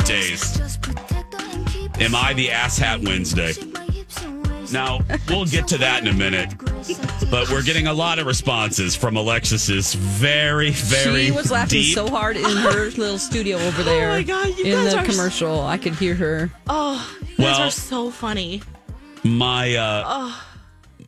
Favorite, favorite days. Am I the asshat Wednesday? Now, we'll get to that in a minute. But we're getting a lot of responses from Alexis's very, very She was laughing deep. so hard in her little studio over there. Oh my God, you in guys the are- commercial, I could hear her. Oh, you guys are so funny. my uh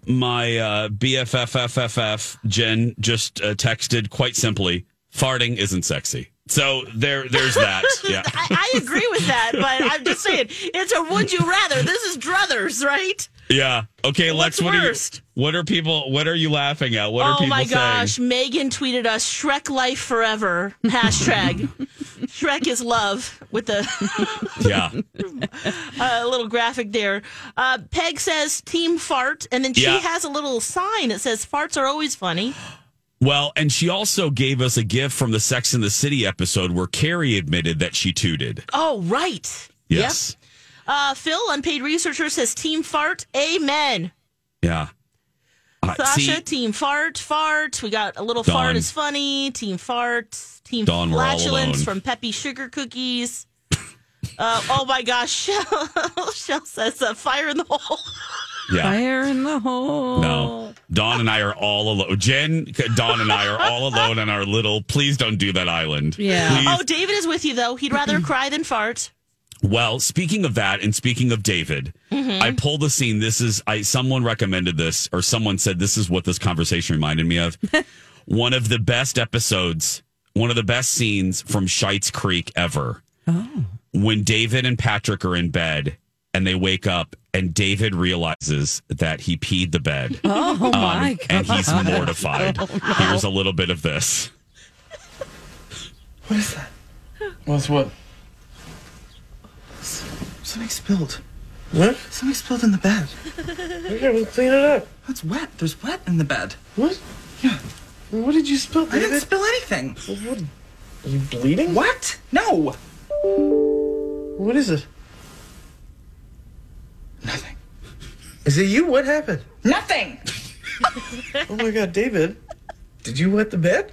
my uh BFFFFF Jen just uh, texted quite simply, farting isn't sexy. So there there's that. Yeah. I, I agree with that, but I'm just saying it's a would you rather. This is druthers, right? Yeah. Okay, Lex, What's what are you, what are people what are you laughing at? What are oh people my saying? gosh, Megan tweeted us Shrek life forever hashtag. Shrek is love with the Yeah. uh, little graphic there. Uh, Peg says team fart, and then she Yeah. has a little sign that says farts are always funny. Well, and she also gave us a gift from the Sex in the City episode where Carrie admitted that she tooted. Oh right, Yes. Yep. Uh, Phil, unpaid researcher, says team fart. Amen. Yeah. Uh, Sasha, see, team fart, fart. We got a little Dawn. fart is funny. Team fart, team Dawn, flatulence from Peppy Sugar Cookies. Uh, oh my gosh, Shell, Shell says uh, fire in the hole. yeah. Fire in the hole. No. Dawn and I are all alone. Jen, Dawn and I are all alone on our little, please don't do that island. Yeah. Please. Oh, David is with you though. He'd rather cry than fart. Well, speaking of that, and speaking of David, mm-hmm. I pulled a scene. This is I someone recommended this, or someone said this is what this conversation reminded me of. one of the best episodes, one of the best scenes from Schitt's Creek ever. Oh. When David and Patrick are in bed and they wake up and David realizes that he peed the bed. Oh my Um, god. and he's mortified. Here's a little bit of this. What is that? What's what? Something spilled. What? Something spilled in the bed. Okay, we'll clean it up. It's wet. There's wet in the bed. What? Yeah. What did you spill, I didn't spill anything. What? Are you bleeding? What? No. What is it? Is it you? What happened? Nothing. Oh my god, David. Did you wet the bed?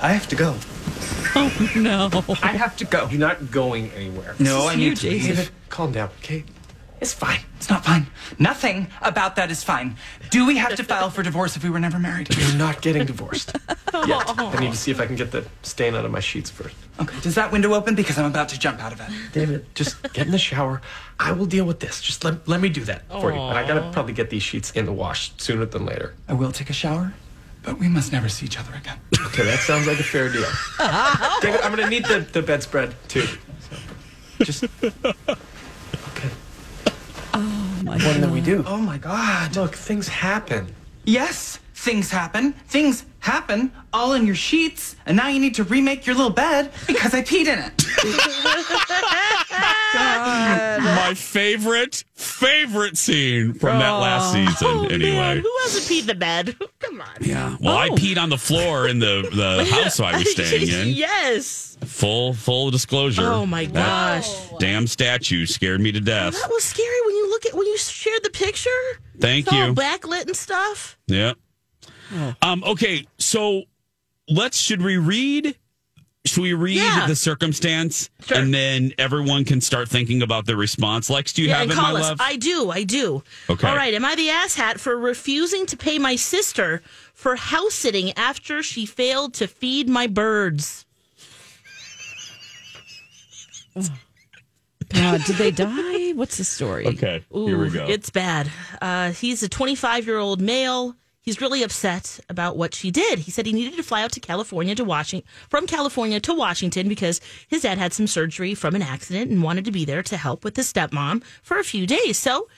I have to go. Oh no. I have to go. You're not going anywhere. No, I you, need to David, calm down, okay? It's fine. It's not fine. Nothing about that is fine. Do we have to file for divorce if we were never married? You're not getting divorced. Yet. I need to see if I can get the stain out of my sheets first. Okay. Does that window open? Because I'm about to jump out of it. David, just get in the shower. I will deal with this. Just let, let me do that for you. And I gotta probably get these sheets in the wash sooner than later. I will take a shower, but we must never see each other again. Okay, that sounds like a fair deal. David, I'm gonna need the, the bedspread too. So, just okay. My What do we do? Oh my god. Look, things happen. Yes, things happen. Things happen all in your sheets, and now you need to remake your little bed because I peed in it. My favorite, favorite scene from that last season, Oh anyway. man, who hasn't peed the bed? Come on. Yeah. Well, I peed on the floor in the, the house I was staying in. yes. Full full disclosure. Oh my gosh. damn statue scared me to death. That was scary when you look at when you shared the picture. Thank It's all you. backlit and stuff. Yeah. Um. Okay. So let's. Should we read? Should we read Yeah. the circumstance Sure. and then everyone can start thinking about the response? Lex, do you Yeah, have it, my us. love? I do. I do. Okay. All right. Am I the asshat for refusing to pay my sister for house sitting after she failed to feed my birds? God, did they die? What's the story? okay, here we go. It's bad. Uh, he's a 25 year old male. He's really upset about what she did. He said he needed to fly out to California to Washington from California to Washington because his dad had some surgery from an accident and wanted to be there to help with his stepmom for a few days. So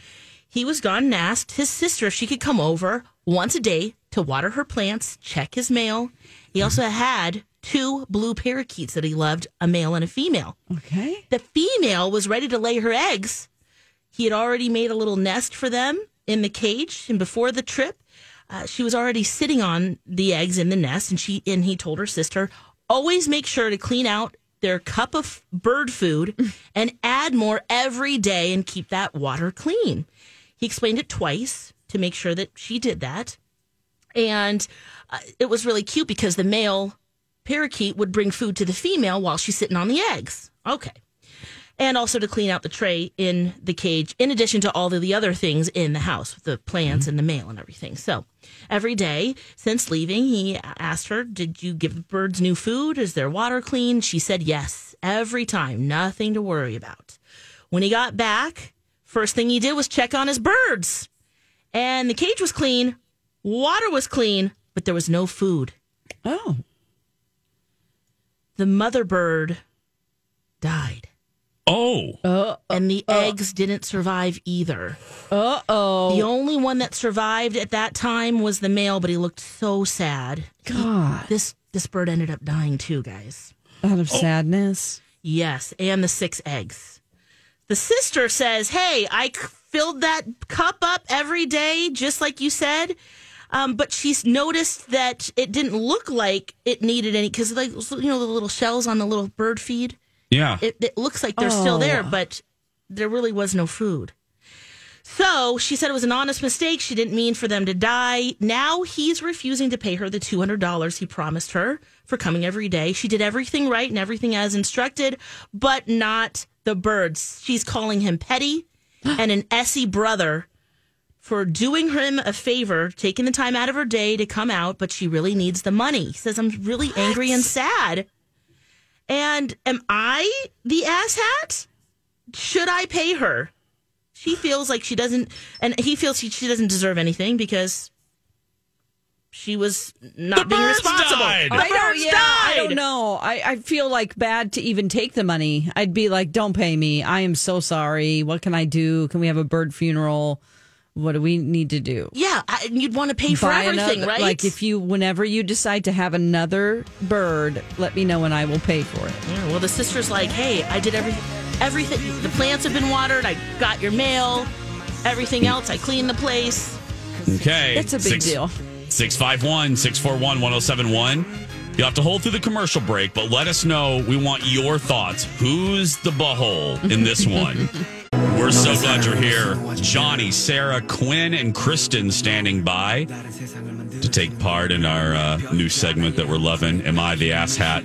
he was gone and asked his sister if she could come over once a day to water her plants, check his mail. He also had two blue parakeets that he loved, a male and a female. Okay. The female was ready to lay her eggs. He had already made a little nest for them in the cage, and before the trip, uh, she was already sitting on the eggs in the nest. And she and he told her sister, always make sure to clean out their cup of bird food and add more every day and keep that water clean. He explained it twice to make sure that she did that, and uh, it was really cute because the male parakeet would bring food to the female while she's sitting on the eggs. Okay. And also to clean out the tray in the cage, in addition to all of the other things in the house, the plants mm-hmm. and the mail and everything. So every day since leaving, he asked her, Did you give the birds new food? Is their water clean? She said yes, every time, nothing to worry about. When he got back, first thing he did was check on his birds. And the cage was clean, water was clean, but there was no food Oh. the mother bird died oh, and the eggs didn't survive either. Uh oh. The only one that survived at that time was the male, but he looked so sad. God. This this bird ended up dying too, guys. Out of sadness. Yes, and the six eggs. The sister says, "Hey, I c- filled that cup up every day, just like you said." Um, but she's noticed that it didn't look like it needed any because, like, you know, the little shells on the little bird feed. Yeah. it, it looks like they're still there, Oh. but there really was no food. So she said it was an honest mistake. She didn't mean for them to die. Now he's refusing to pay her the $200 he promised her for coming every day. She did everything right and everything as instructed, but not the birds. She's calling him petty and an Essie brother for doing him a favor, taking the time out of her day to come out, but she really needs the money. He says, I'm really angry and sad. And am I the asshat? Should I pay her? She feels like she doesn't, and he feels she, she doesn't deserve anything because she was not being birds responsible. died. The I don't, birds yeah, I don't know. I, I feel like bad to even take the money. I'd be like, don't pay me. I am so sorry. What can I do? Can we have a bird funeral? What do we need to do? Yeah, I, you'd want to pay for Buy everything, another- right? Like if you, whenever you decide to have another bird, let me know and I will pay for it. Yeah, well, the sister's like, hey, I did everything. Everything. The plants have been watered. I got your mail. Everything else, I cleaned the place. Okay. It's a big deal. 651 641 1071. You'll have to hold through the commercial break, but let us know. We want your thoughts. Who's the butthole in this one? We're so glad you're here. Johnny, Sarah, Quinn, and Kristen standing by to take part in our uh, new segment that we're loving. Am I the ass hat?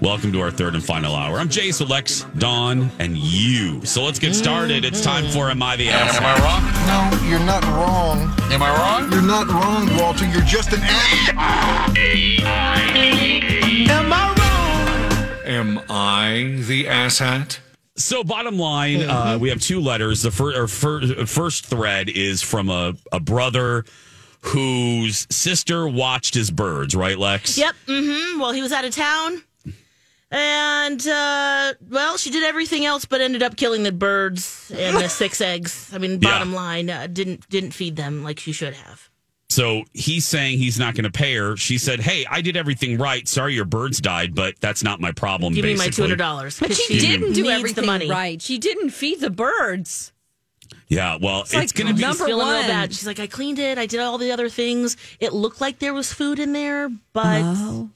Welcome to our third and final hour. I'm Jay, so Lex, Dawn, and you. So let's get started. It's time for Am I the ass Am? I wrong? No, you're not wrong. Am I wrong? You're not wrong, Walter. You're just an ass. Am I the asshat? So, bottom line, uh, we have two letters. The fir- or fir- first thread is from a, a brother whose sister watched his birds, right, Lex? Yep. Mm-hmm. Well, he was out of town. And uh, well, she did everything else, but ended up killing the birds and the six eggs. I mean, bottom line, uh, didn't didn't feed them like she should have. So he's saying he's not going to pay her. She said, "Hey, I did everything right. Sorry, your birds died, but that's not my problem." Give me my two basically. hundred dollars. But she didn't do everything the money. right. She didn't feed the birds. Yeah, well, it's, like going to be. number She's feeling real one. bad. She's like, I cleaned it. I did all the other things. It looked like there was food in there, but Oh.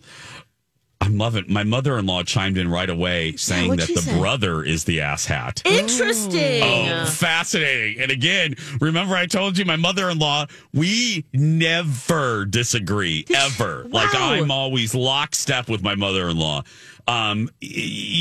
I'm loving. My mother-in-law chimed in right away saying what'd that the say? brother is the ass hat. Interesting. Oh, fascinating. And again, remember I told you my mother-in-law, we never disagree ever. Like I'm always lockstep with my mother-in-law. Um e-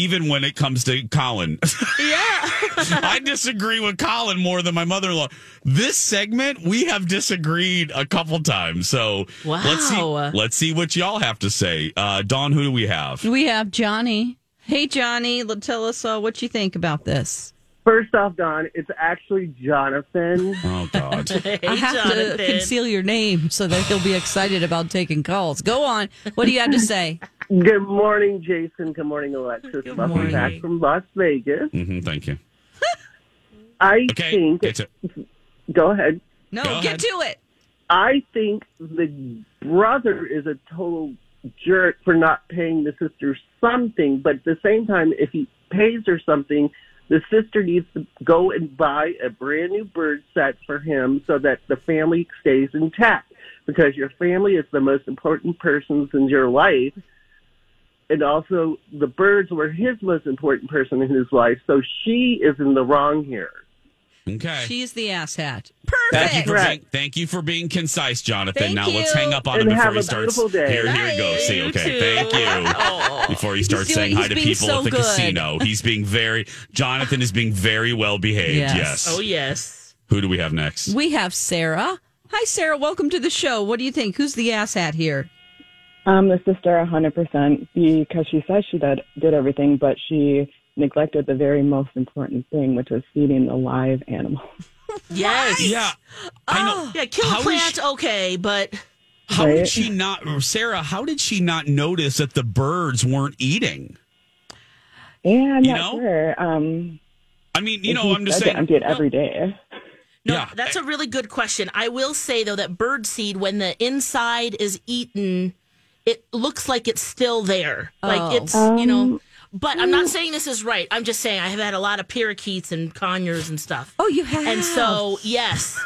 even when it comes to Colin. Yeah. I disagree with Colin more than my mother-in-law. This segment we have disagreed a couple times. So let's see let's see what y'all have to say. Uh Dawn, who do we have? We have Johnny. Hey, Johnny, let- tell us uh, what you think about this. First off, Don, it's actually Jonathan. Oh God. Hey, I have Jonathan. to conceal your name so that he'll be excited about taking calls. Go on. What do you have to say? Good morning, Jason. Good morning, Alexis. Good Welcome morning. back from Las Vegas. hmm thank you. I Okay. think. Get to, Go ahead. No, Go get ahead. to it. I think the brother is a total jerk for not paying the sister something, but at the same time, if he pays her something, the sister needs to go and buy a brand new bird set for him so that the family stays intact. Because your family is the most important persons in your life. And also, the birds were his most important person in his life. So she is in the wrong here. Okay. She's the ass hat. Thank you for being, thank you for being concise, Jonathan. Thank now let's hang up on And him before he starts. beautiful day. Here, here he goes. See, okay, too. thank you. Before he starts He's saying hi to people so at the good. casino, he's being very. Jonathan is being very well behaved. Yes. Yes. Oh, yes. Who do we have next? We have Sarah. Hi, Sarah. Welcome to the show. What do you think? Who's the ass hat here? Um, the sister, 100%, because she says she did, did everything, but she neglected the very most important thing, which was feeding the live animal. Yes. Yeah, I know. Yeah, kill How a plant, she- okay, but How did she not, Sarah? How did she not notice that the birds weren't eating? Yeah, I'm You not know? sure. Um, I mean, you know, I'm just saying. to empty it every day. no, Yeah. that's a really good question. I will say though that bird seed, when the inside is eaten, it looks like it's still there. Oh. Like it's you know. But I'm not saying this is right. I'm just saying I have had a lot of parakeets and conures and stuff. Oh, you have. And so, yes.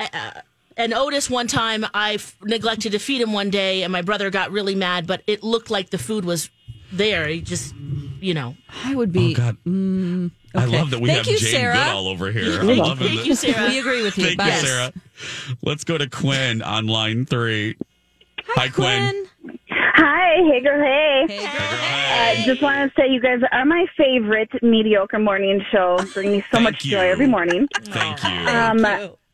Uh, and Otis, one time, I f- neglected to feed him one day, and my brother got really mad, but it looked like the food was there. He just, you know. I would be. Oh God. I okay. love that we Thank have you, Jane Sarah. Goodall over here. Thank, I'm loving thank this. you, Sarah. We agree with you. Thank Bye. you, Sarah. Let's go to Quinn on line three. Hi, Quinn. Hi, hey girl, hey. Hey, girl. Uh, just want to say you guys are my favorite mediocre morning show. Bring me so much you. joy every morning. Thank you. Um,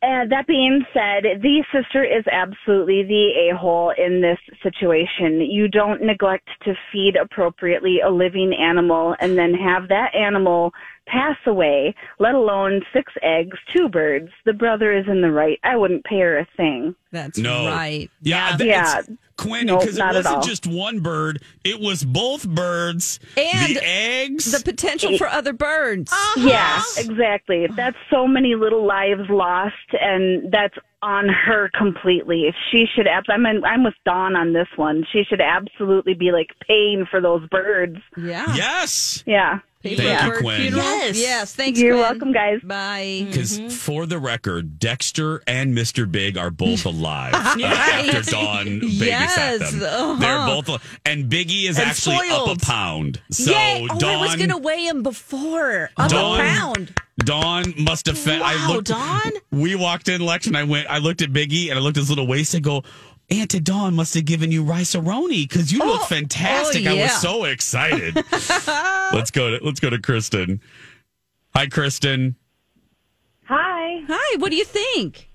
and that being said, the sister is absolutely the a hole in this situation. You don't neglect to feed appropriately a living animal and then have that animal pass away, let alone six eggs, two birds. The brother is in the right. I wouldn't pay her a thing. That's no. right. Yeah. th- Yeah. It's- Quinn, because not it wasn't just one bird, it was both birds. And the eggs. The potential for other birds. Uh-huh. Yeah, exactly. That's so many little lives lost, and that's on her completely. She should. Ab- I'm in, I'm with Dawn on this one. She should absolutely be like paying for those birds. Yeah. yes. Yeah. Pay Thank for you, Quinn. funeral. Yes. Yes. Thanks, You're Quinn. welcome, guys. Bye. Because for the record, Dexter and Mr. Big are both alive after Dawn babysat Yes, them. uh-huh. They're both, al- and Biggie is And actually up a pound. So Yay. Oh, Dawn, I was going to weigh him before. Up Dawn- a pound. Dawn must have fed. I Wow, looked. Dawn? We walked in, Lex, and I went. I looked at Biggie and I looked at his little waist. and go. Aunt Dawn must have given you rice roni because you look fantastic. oh, I was so excited. let's go to let's go to Kristen. Hi, Kristen. Hi. Hi. What do you think?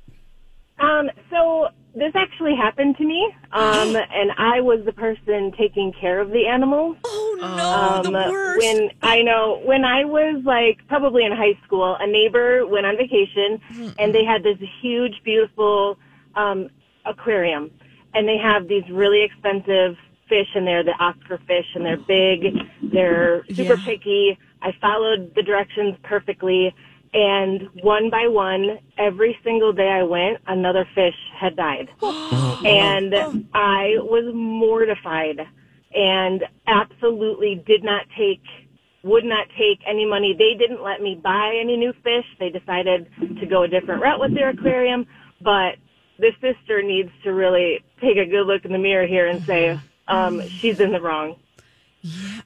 Um, so this actually happened to me, um, and I was the person taking care of the animals. Oh, no. Um, the worst. when I know when I was like probably in high school, a neighbor went on vacation, and they had this huge, beautiful um, aquarium, and they have these really expensive fish in there, the Oscar fish, and they're big, they're super Yeah. picky. I followed the directions perfectly. And one by one, every single day I went, another fish had died. and oh. I was mortified and absolutely did not take, would not take any money. They didn't let me buy any new fish. They decided to go a different route with their aquarium. But this sister needs to really take a good look in the mirror here and say, um, she's in the wrong.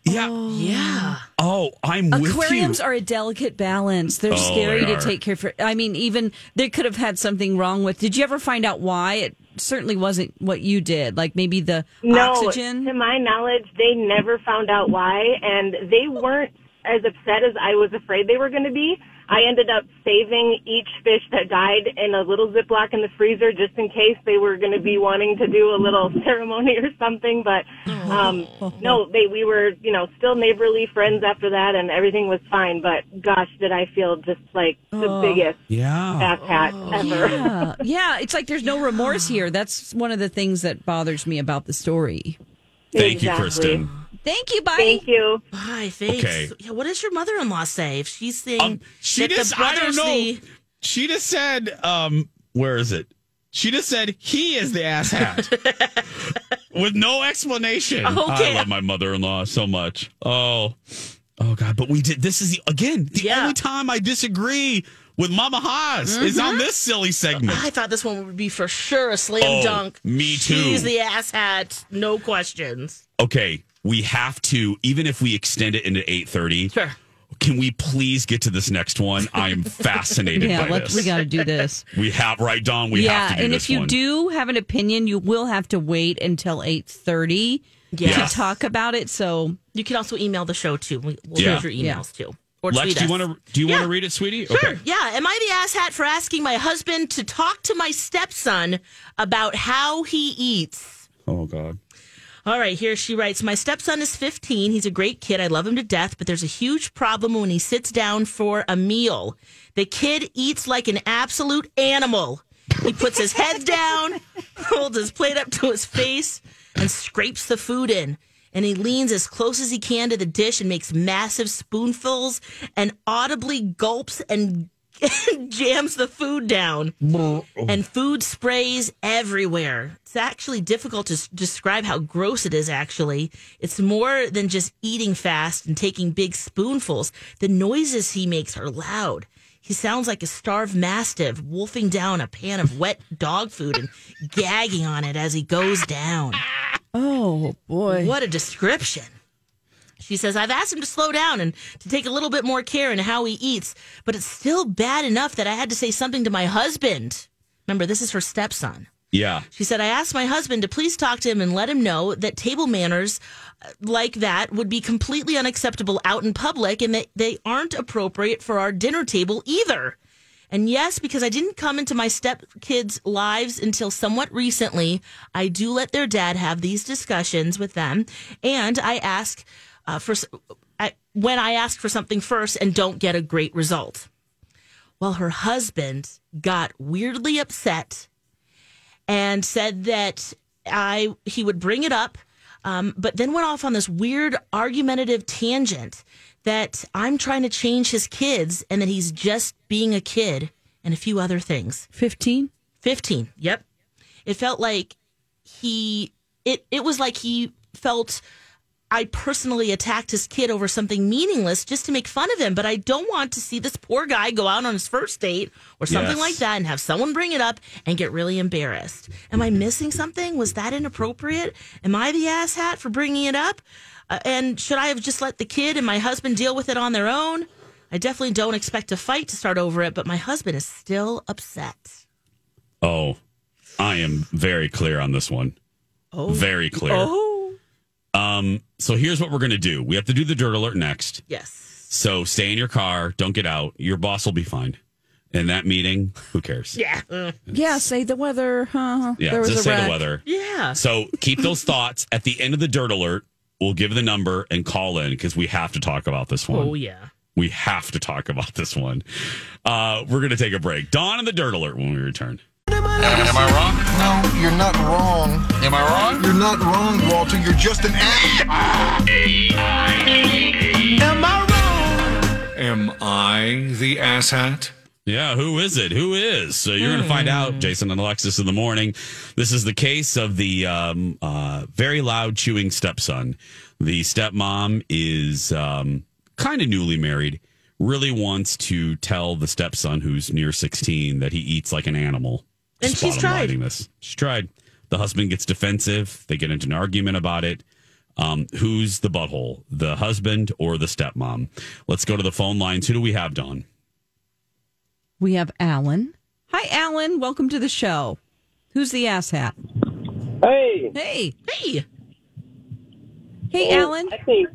Yeah. Yeah. Oh, I'm with Aquariums are a delicate balance. They're Oh, scary they to take care of. I mean, even they could have had something wrong with. Did you ever find out why? It certainly wasn't what you did. Like maybe the No, oxygen. to my knowledge, they never found out why, and they weren't as upset as I was afraid they were going to be. I ended up saving each fish that died in a little Ziploc in the freezer just in case they were going to be wanting to do a little ceremony or something. But um, no, they we were you know still neighborly friends after that, and everything was fine. But gosh, did I feel just like the Oh. biggest Yeah. ass hat ever. yeah, yeah. It's like there's no remorse here. That's one of the things that bothers me about the story. Thank you, Kristen. Thank you, bye. Thank you. Bye, thanks. Okay. Yeah, what does your mother-in-law say if she's saying Um, she that just, the I don't know. the She just said, um, where is it? She just said he is the ass hat with no explanation. Okay. I love my mother in law so much. Oh, oh God. But we did, this is the, again, the Yeah. only time I disagree with Mama Haas is on this silly segment. I thought this one would be for sure a slam Oh, dunk. me too. She's the ass hat, no questions. Okay. We have to, even if we extend it into 830, Sure. can we please get to this next one? I am fascinated Yeah, by let's, this. we got to do this. We have, right, Don? We yeah, have to do and this if you one. do have an opinion, you will have to wait until eight thirty Yeah. to talk about it. So You can also email the show too. We- We'll Yeah. read your emails too. Or Lex, do you want to do you want to read it, sweetie? Sure. Yeah. Am I the ass hat for asking my husband to talk to my stepson about how he eats? Oh God. All right, here she writes My stepson is 15. He's a great kid. I love him to death, but there's a huge problem when he sits down for a meal. The kid eats like an absolute animal. He puts his head down, holds his plate up to his face, and scrapes the food in. And he leans as close as he can to the dish and makes massive spoonfuls and audibly gulps and jams the food down and food sprays everywhere. It's actually difficult to s- describe how gross it is, actually. It's more than just eating fast and taking big spoonfuls. The noises he makes are loud. He sounds like a starved mastiff wolfing down a pan of wet dog food and gagging on it as he goes down. Oh, boy. What a description. She says, I've asked him to slow down and to take a little bit more care in how he eats, but it's still bad enough that I had to say something to my husband. Remember, this is her stepson. Yeah. She said, I asked my husband to please talk to him and let him know that table manners uh, like that would be completely unacceptable out in public and that they aren't appropriate for our dinner table either. And yes, because I didn't come into my stepkids' lives until somewhat recently, I do let their dad have these discussions with them. And I ask uh, for I, when I ask for something first and don't get a great result. Well, her husband got weirdly upset and said that I he would bring it up, um, but then went off on this weird argumentative tangent that I'm trying to change his kids and that he's just being a kid and a few other things. 15? 15. Yep. It felt like he it it was like he felt I personally attacked his kid over something meaningless just to make fun of him, but I don't want to see this poor guy go out on his first date or something Yes. like that and have someone bring it up and get really embarrassed. Am I missing something? Was that inappropriate? Am I the asshat for bringing it up? Uh, and should I have just let the kid and my husband deal with it on their own? I definitely don't expect a fight to start over it, but my husband is still upset. Oh, I am very clear on this one. Oh. Very clear. Oh. Um, so here's what we're gonna do. We have to do the dirt alert next. Yes. So stay in your car, don't get out. Your boss will be fine. In that meeting, who cares? Yeah. Yeah, say the weather. Huh? Yeah, there was just a say wreck. the weather. Yeah. So keep those thoughts at the end of the dirt alert. We'll give the number and call in because we have to talk about this one. Oh, yeah. We have to talk about this one. Uh, we're going to take a break. Dawn and the dirt alert when we return. Am I wrong? No, you're not wrong. Am I wrong? You're not wrong, Walter. You're just an ass. Am I wrong? Am I the asshat? Yeah, who is it? Who is? So you're going to find out, Jason and Alexis, in the morning. This is the case of the um, uh, very loud chewing stepson. The stepmom is um, kind of newly married, really wants to tell the stepson, who's near 16, that he eats like an animal. And she's bottom tried. lining This. She's tried. The husband gets defensive. They get into an argument about it. Um, who's the butthole, the husband or the stepmom? Let's go to the phone lines. Who do we have, Dawn? We have Alan. Hi, Alan. Welcome to the show. Who's the asshat? Hey. Hey. Hey. Hey, Well, Alan. I think,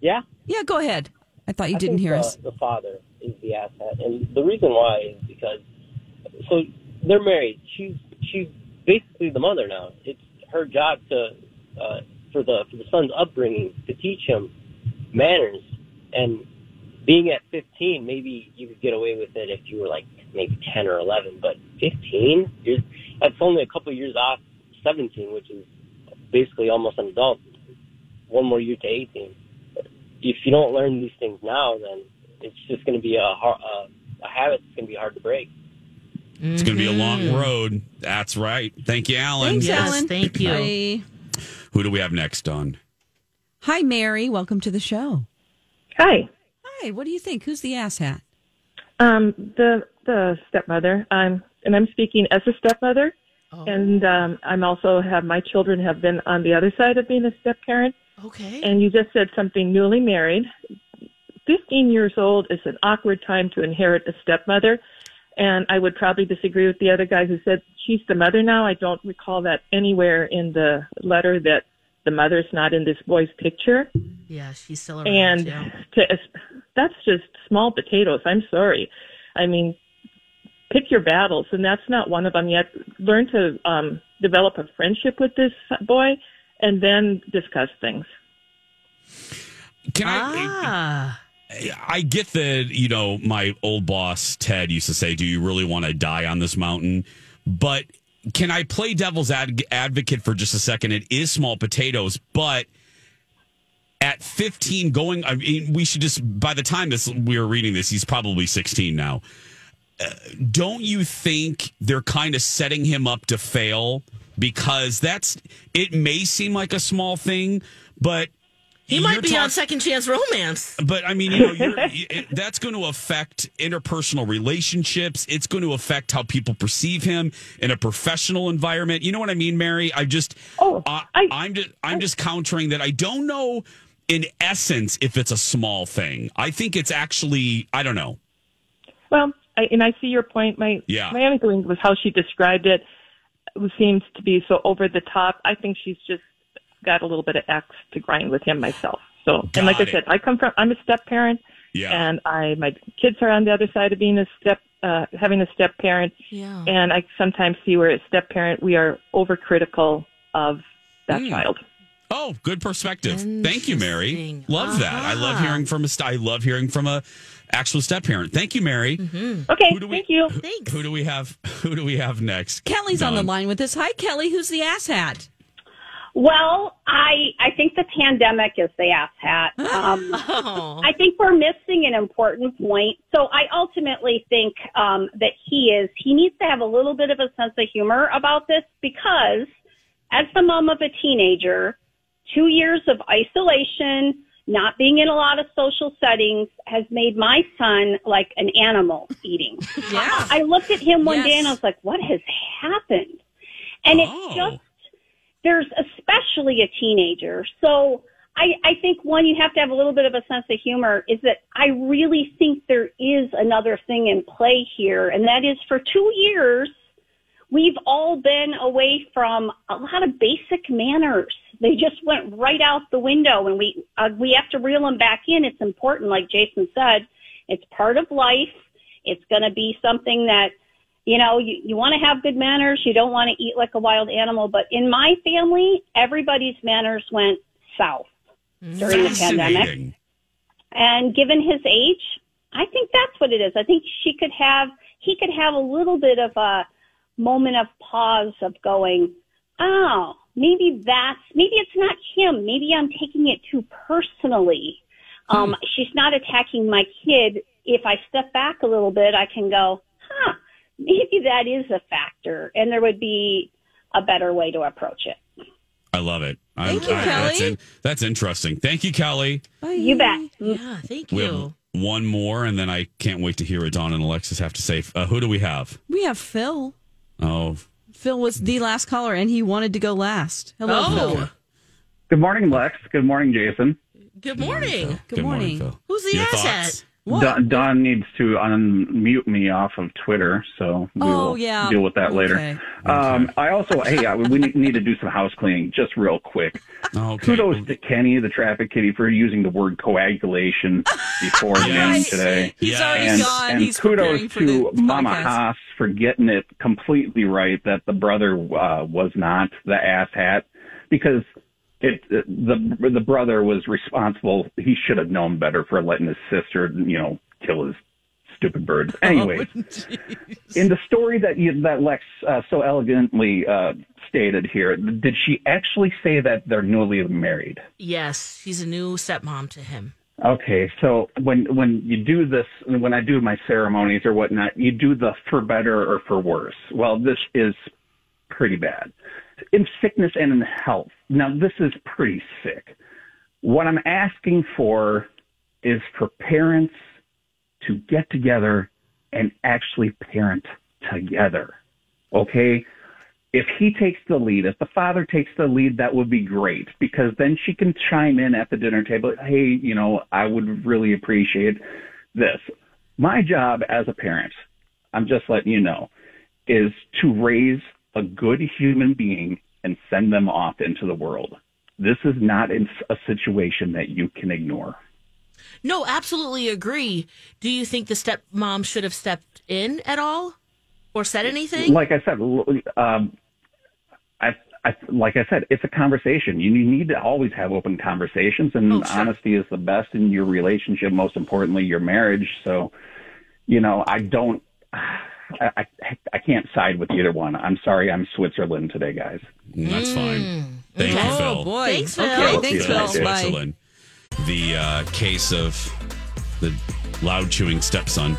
yeah. Yeah, go ahead. I thought you I didn't think hear the, us. The father is the asset, and the reason why is because so they're married. She's she's basically the mother now. It's her job to uh, for the for the son's upbringing to teach him manners. And being at 15, maybe you could get away with it if you were like maybe 10 or 11, but 15, you're, that's only a couple of years off 17, which is basically almost an adult. One more year to 18 if you don't learn these things now, then it's just going to be a, har- uh, a habit that's going to be hard to break. It's going to be a long Mm-hmm. road. That's right. Thank you, Alan. Thanks, Yes, Alan. thank you. Bye. Who do we have next, on? Hi, Mary. Welcome to the show. Hi. Hi. What do you think? Who's the asshat? Um, the the stepmother. I'm and I'm speaking as a stepmother, and um, I'm also have my children have been on the other side of being a step parent. Okay. And you just said something newly married. Fifteen years old is an awkward time to inherit a stepmother, and I would probably disagree with the other guy who said she's the mother now. I don't recall that anywhere in the letter that the mother's not in this boy's picture. Yeah, she's still around. and yeah. to, that's just small potatoes. I'm sorry. I mean, pick your battles, and that's not one of them yet. Learn to um, develop a friendship with this boy, and then discuss things. Can I? Ah. I? Get that. You know, my old boss Ted used to say, "Do you really want to die on this mountain?" But can I play devil's ad- advocate for just a second? It is small potatoes, but at 15 going i mean we should just by the time this we were reading this he's probably 16 now uh, don't you think they're kind of setting him up to fail because that's it may seem like a small thing but He might you're be on second chance romance. but I mean, you know, you're, it, that's going to affect interpersonal relationships. It's going to affect how people perceive him in a professional environment. You know what I mean, Mary? I just, oh, I, I'm just, I'm just countering that. I don't know, in essence, if it's a small thing. I think it's actually, I don't know. Well, I, and I see your point. My Yeah. my only thing was how she described it. It seems to be so over the top. I think she's just got a little bit of X to grind with him myself. So, and like Got I said, I come from I'm a step parent, Yeah. and I my kids are on the other side of being a step uh, having a step parent, Yeah. and I sometimes see where a step parent we are overcritical of that mm. child. Oh, good perspective. Thank you, Mary. Love that. I love uh-huh. hearing from a. st- I love hearing from a actual step parent. Thank you, Mary. Mm-hmm. Okay, Who do we- thank you. Who do we have? Who do we have next? Kelly's on the line with us. Hi, Kelly. Who's the asshat? Well, I I think the pandemic is the ass hat. Um, I think we're missing an important point. So I ultimately think um, that he is he needs to have a little bit of a sense of humor about this because, as the mom of a teenager, two years of isolation, not being in a lot of social settings, has made my son like an animal eating. Yeah. I looked at him one Yes. day and I was like, "What has happened?" And Oh. it's just there's especially a teenager. So I, I think one, you have to have a little bit of a sense of humor is that I really think there is another thing in play here. And that is for two years, we've all been away from a lot of basic manners. They just went right out the window and we, uh, we have to reel them back in. It's important. Like Jason said, it's part of life. It's going to be something that you know, you, you want to have good manners. You don't want to eat like a wild animal. But in my family, everybody's manners went south during the pandemic. And given his age, I think that's what it is. I think she could have, he could have a little bit of a moment of pause of going, oh, maybe that's, maybe it's not him. Maybe I'm taking it too personally. Um, she's not attacking my kid. If I step back a little bit, I can go, maybe that is a factor and there would be a better way to approach it. I love it. Thank I, you, I- That's, Kelly. in- that's interesting. Thank you, Kelly. You bet. Yeah, thank We you. have one more, and then I can't wait to hear what Dawn and Alexis have to say. Uh, who do we have? We have Phil. Oh, Phil was the last caller, and he wanted to go last. Hello, Oh. Phil. Good morning, Lex. Good morning, Jason. Good morning. Good morning, Phil. Who's the Your asset? Don, Don needs to unmute me off of Twitter, so we Oh, will yeah. deal with that later. Okay. Um, I also, hey, I, we need need to do some house cleaning just real quick. Kudos to Kenny, the traffic kitty, for using the word coagulation before the end Yes. today. He's already and, gone. And He's preparing kudos for to the Mama podcast. Haas for getting it completely right that the brother uh, was not the asshat because it the the brother was responsible. He should have known better for letting his sister, you know, kill his stupid birds. Anyway, in the story that you, that Lex uh, so elegantly uh, stated here, did she actually say that they're newly married? Yes, she's a new stepmom to him. Okay, so when when you do this, when I do my ceremonies or whatnot, you do the for better or for worse. Well, this is pretty bad in sickness and in health. Now, this is pretty sick. What I'm asking for is for parents to get together and actually parent together. Okay? If he takes the lead, if the father takes the lead, that would be great because then she can chime in at the dinner table. Hey, you know, I would really appreciate this. My job as a parent, I'm just letting you know, is to raise a good human being and send them off into the world. This is not a situation that you can ignore. No, absolutely agree. Do you think the stepmom should have stepped in at all or said anything? Like I said, um, I, I, like I said, it's a conversation. You need to always have open conversations, and Oh, sure. honesty is the best in your relationship. Most importantly, your marriage. So, you know, I don't, I, I, I can't side with either one. I'm sorry, I'm Switzerland today, guys. That's fine. Thank you, Oh, Phil. boy. Thanks, Phil. Okay, Phil. thanks, Yeah, Phil. Bye. Switzerland. The uh, case of the loud chewing stepson.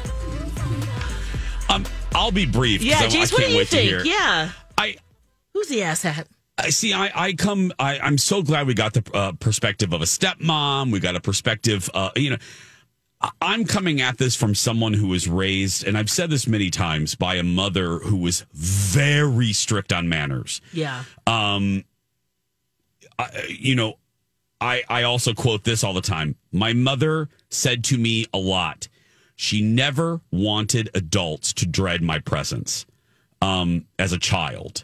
Um, I'll be brief. 'cause yeah, I, I Jace, can't what do you wait to think? Yeah. I Who's the asshat? I see. I, I come. I, I'm so glad we got the uh, perspective of a stepmom. We got a perspective. Uh, you know, I- I'm coming at this from someone who was raised, and I've said this many times, by a mother who was very strict on manners. Yeah. Um, I, you know, I I also quote this all the time. My mother said to me a lot. She never wanted adults to dread my presence um, as a child.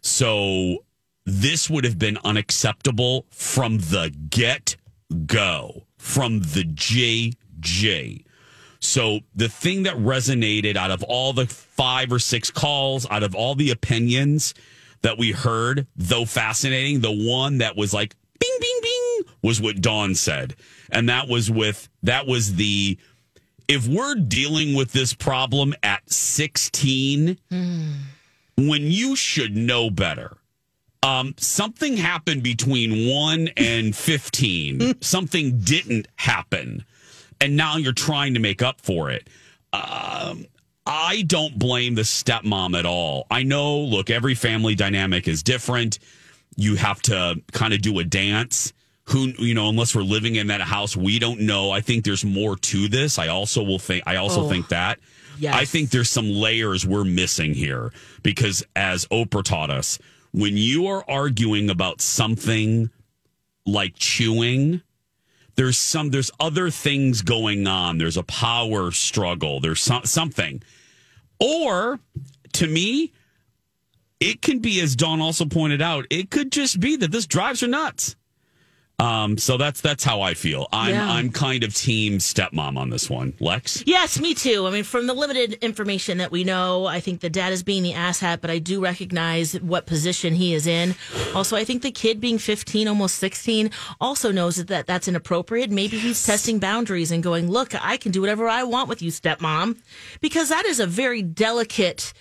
So this would have been unacceptable from the get go, from the JJ. So the thing that resonated out of all the five or six calls, out of all the opinions that we heard, though fascinating, the one that was like bing, bing, bing was what Dawn said. And that was with, that was the, if we're dealing with this problem at 16, when you should know better. Um, something happened between one and 15. something didn't happen. And now you're trying to make up for it. Um, I don't blame the stepmom at all. I know, look, every family dynamic is different. You have to kind of do a dance. Who, you know, unless we're living in that house, we don't know. I think there's more to this. I also will think, I also Oh. think that. Yes. I think there's some layers we're missing here because, as Oprah taught us, when you are arguing about something like chewing, there's some there's other things going on. There's a power struggle. There's some, something, or to me, it can be as Dawn also pointed out. It could just be that this drives her nuts. Um, so that's that's how I feel. I'm Yeah. I'm kind of team stepmom on this one. Lex. Yes, me too. I mean, from the limited information that we know, I think the dad is being the asshat, but I do recognize what position he is in. Also, I think the kid being 15, almost 16, also knows that, that that's inappropriate. Maybe he's testing boundaries and going, look, I can do whatever I want with you, stepmom, because that is a very delicate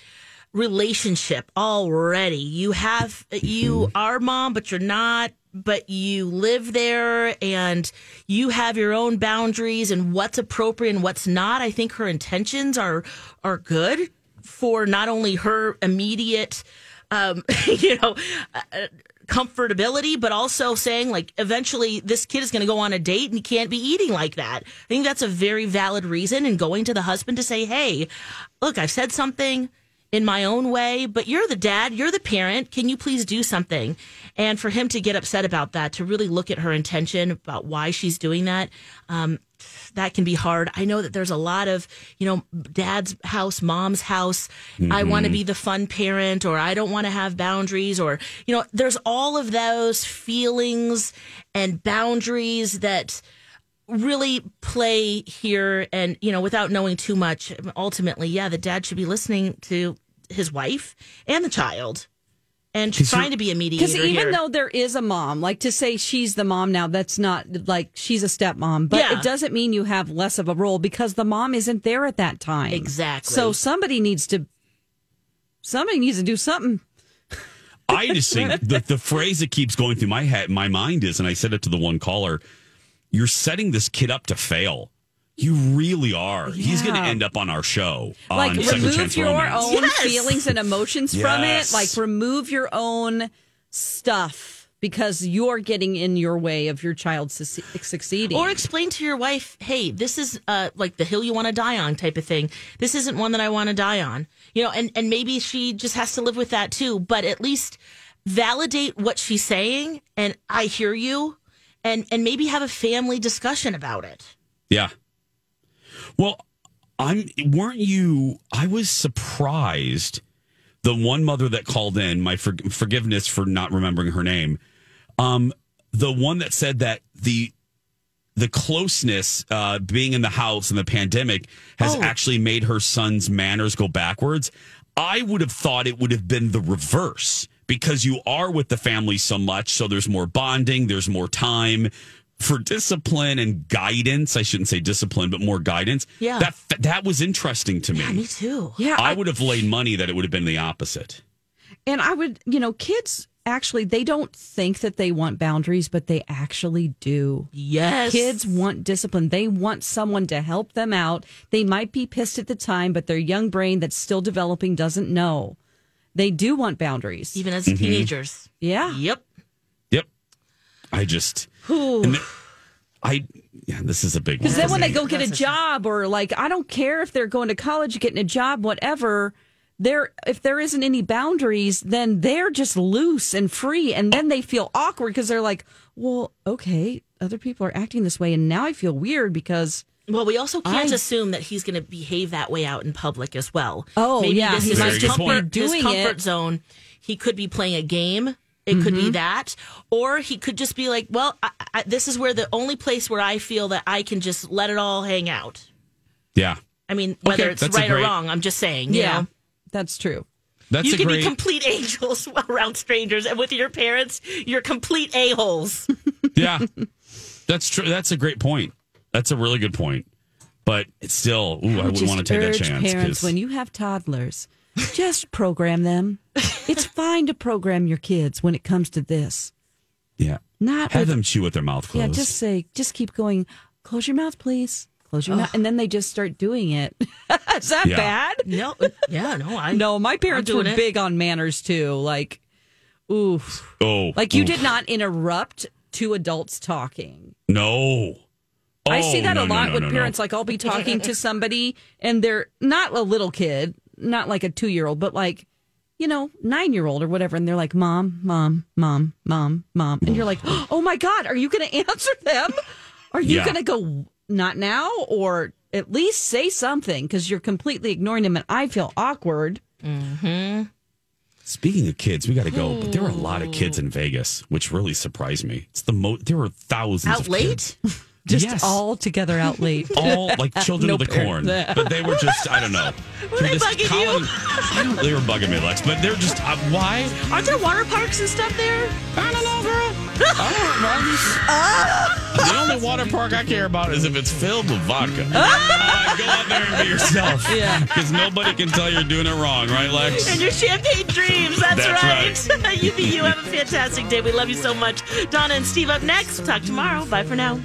relationship already. You have, you are mom, but you're not but you live there and you have your own boundaries and what's appropriate and what's not. I think her intentions are are good for not only her immediate, um, you know. Uh, comfortability but also saying like eventually this kid is going to go on a date and he can't be eating like that i think that's a very valid reason and going to the husband to say hey look i've said something in my own way, but you're the dad, you're the parent. Can you please do something? And for him to get upset about that, to really look at her intention about why she's doing that, um, that can be hard. I know that there's a lot of, you know, dad's house, mom's house. I want to be the fun parent, or I don't want to have boundaries, or, you know, there's all of those feelings and boundaries that really play here. And, you know, without knowing too much, ultimately, yeah, the dad should be listening to his wife and the child and trying to be a mediator. Because even here. though there is a mom, like to say she's the mom now, that's not like she's a stepmom, but Yeah. it doesn't mean you have less of a role because the mom isn't there at that time. Exactly. So somebody needs to, somebody needs to do something. I just think the, the phrase that keeps going through my head, my mind is, and I said it to the one caller, you're setting this kid up to fail. You really are. He's going to end up on our show like on remove Chance your Romance. own feelings and emotions from it. Like remove your own stuff because you're getting in your way of your child suc- succeeding. Or explain to your wife, hey, this is uh, like the hill you want to die on type of thing. This isn't one that I want to die on. You know, and, and maybe she just has to live with that too, but at least validate what she's saying and I hear you and, and maybe have a family discussion about it. Yeah. Well, I'm. Weren't you? I was surprised. The one mother that called in, my for, forgiveness for not remembering her name. Um, the one that said that the the closeness, uh, being in the house and the pandemic, has Oh. actually made her son's manners go backwards. I would have thought it would have been the reverse because you are with the family so much, so there's more bonding, there's more time for discipline and guidance. I shouldn't say discipline, but more guidance. Yeah. that that was interesting to me. Yeah, me too. Yeah, I I- would have laid money that it would have been the opposite. And I would, you know, kids actually they don't think that they want boundaries, but they actually do. Yes. Kids want discipline. They want someone to help them out. They might be pissed at the time, but their young brain that's still developing doesn't know. They do want boundaries. Even as Mhm. teenagers. Yeah. Yep. Yep. I just and th- I yeah, this is a big. Because then for when they go get a job or like I don't care if they're going to college, getting a job, whatever, there if there isn't any boundaries, then they're just loose and free and then they feel awkward because they're like, Well, okay, other people are acting this way and now I feel weird because Well, we also can't I- assume that he's going to behave that way out in public as well. Oh, Maybe yeah, this he is might his just be comfort, his comfort it. zone. He could be playing a game. It could be mm-hmm. that, or he could just be like, "Well, I, I, this is where the only place where I feel that I can just let it all hang out." yeah, I mean, whether Okay, it's that's a right or wrong, I'm just saying. You Yeah. know? that's true. that's you can great. be complete angels around strangers, and with your parents, you're complete a holes. yeah, that's true. That's a great point. That's a really good point. But it's still, ooh, I would not want to take that chance. Parents, 'cause- when you have toddlers, just program them. it's fine to program your kids when it comes to this. yeah, Not have with- them chew with their mouth closed. Yeah, just say, just keep going. Close your mouth, please. Close your mouth, and then they just start doing it. Is that Yeah. bad? No, yeah, no, I No, my parents were doing it. big on manners too. Like, oof, oh, like you oof. did not interrupt two adults talking. No. I see Oh, that no, a lot no, with no, no. parents. Like, I'll be talking to somebody, and they're not a little kid, not like a two year old, but like, you know, nine year old or whatever. And they're like, Mom, Mom, Mom, Mom, Mom. And you're like, Oh my God, are you going to answer them? Are you Yeah. going to go, Not now? Or at least say something because you're completely ignoring them. And I feel awkward. Mm-hmm. Speaking of kids, we got to go. But there were a lot of kids in Vegas, which really surprised me. It's the most. There were thousands Out of late? kids. Just Yes. all together out late. all like children No of the corn, parents. but they were just I don't know. Were they Just bugging Colin- you? I don't. They were bugging me, Lex, but they're just uh, why? Aren't there water parks and stuff there? I don't know, girl. I don't know. The only water park I care about is if it's filled with vodka. Uh, go out there and be yourself. Yeah. because nobody can tell you're doing it wrong, right, Lex? And your champagne dreams. That's, That's right. you be you. Have a fantastic day. We love you so much. Donna and Steve up next. We'll talk tomorrow. Bye for now.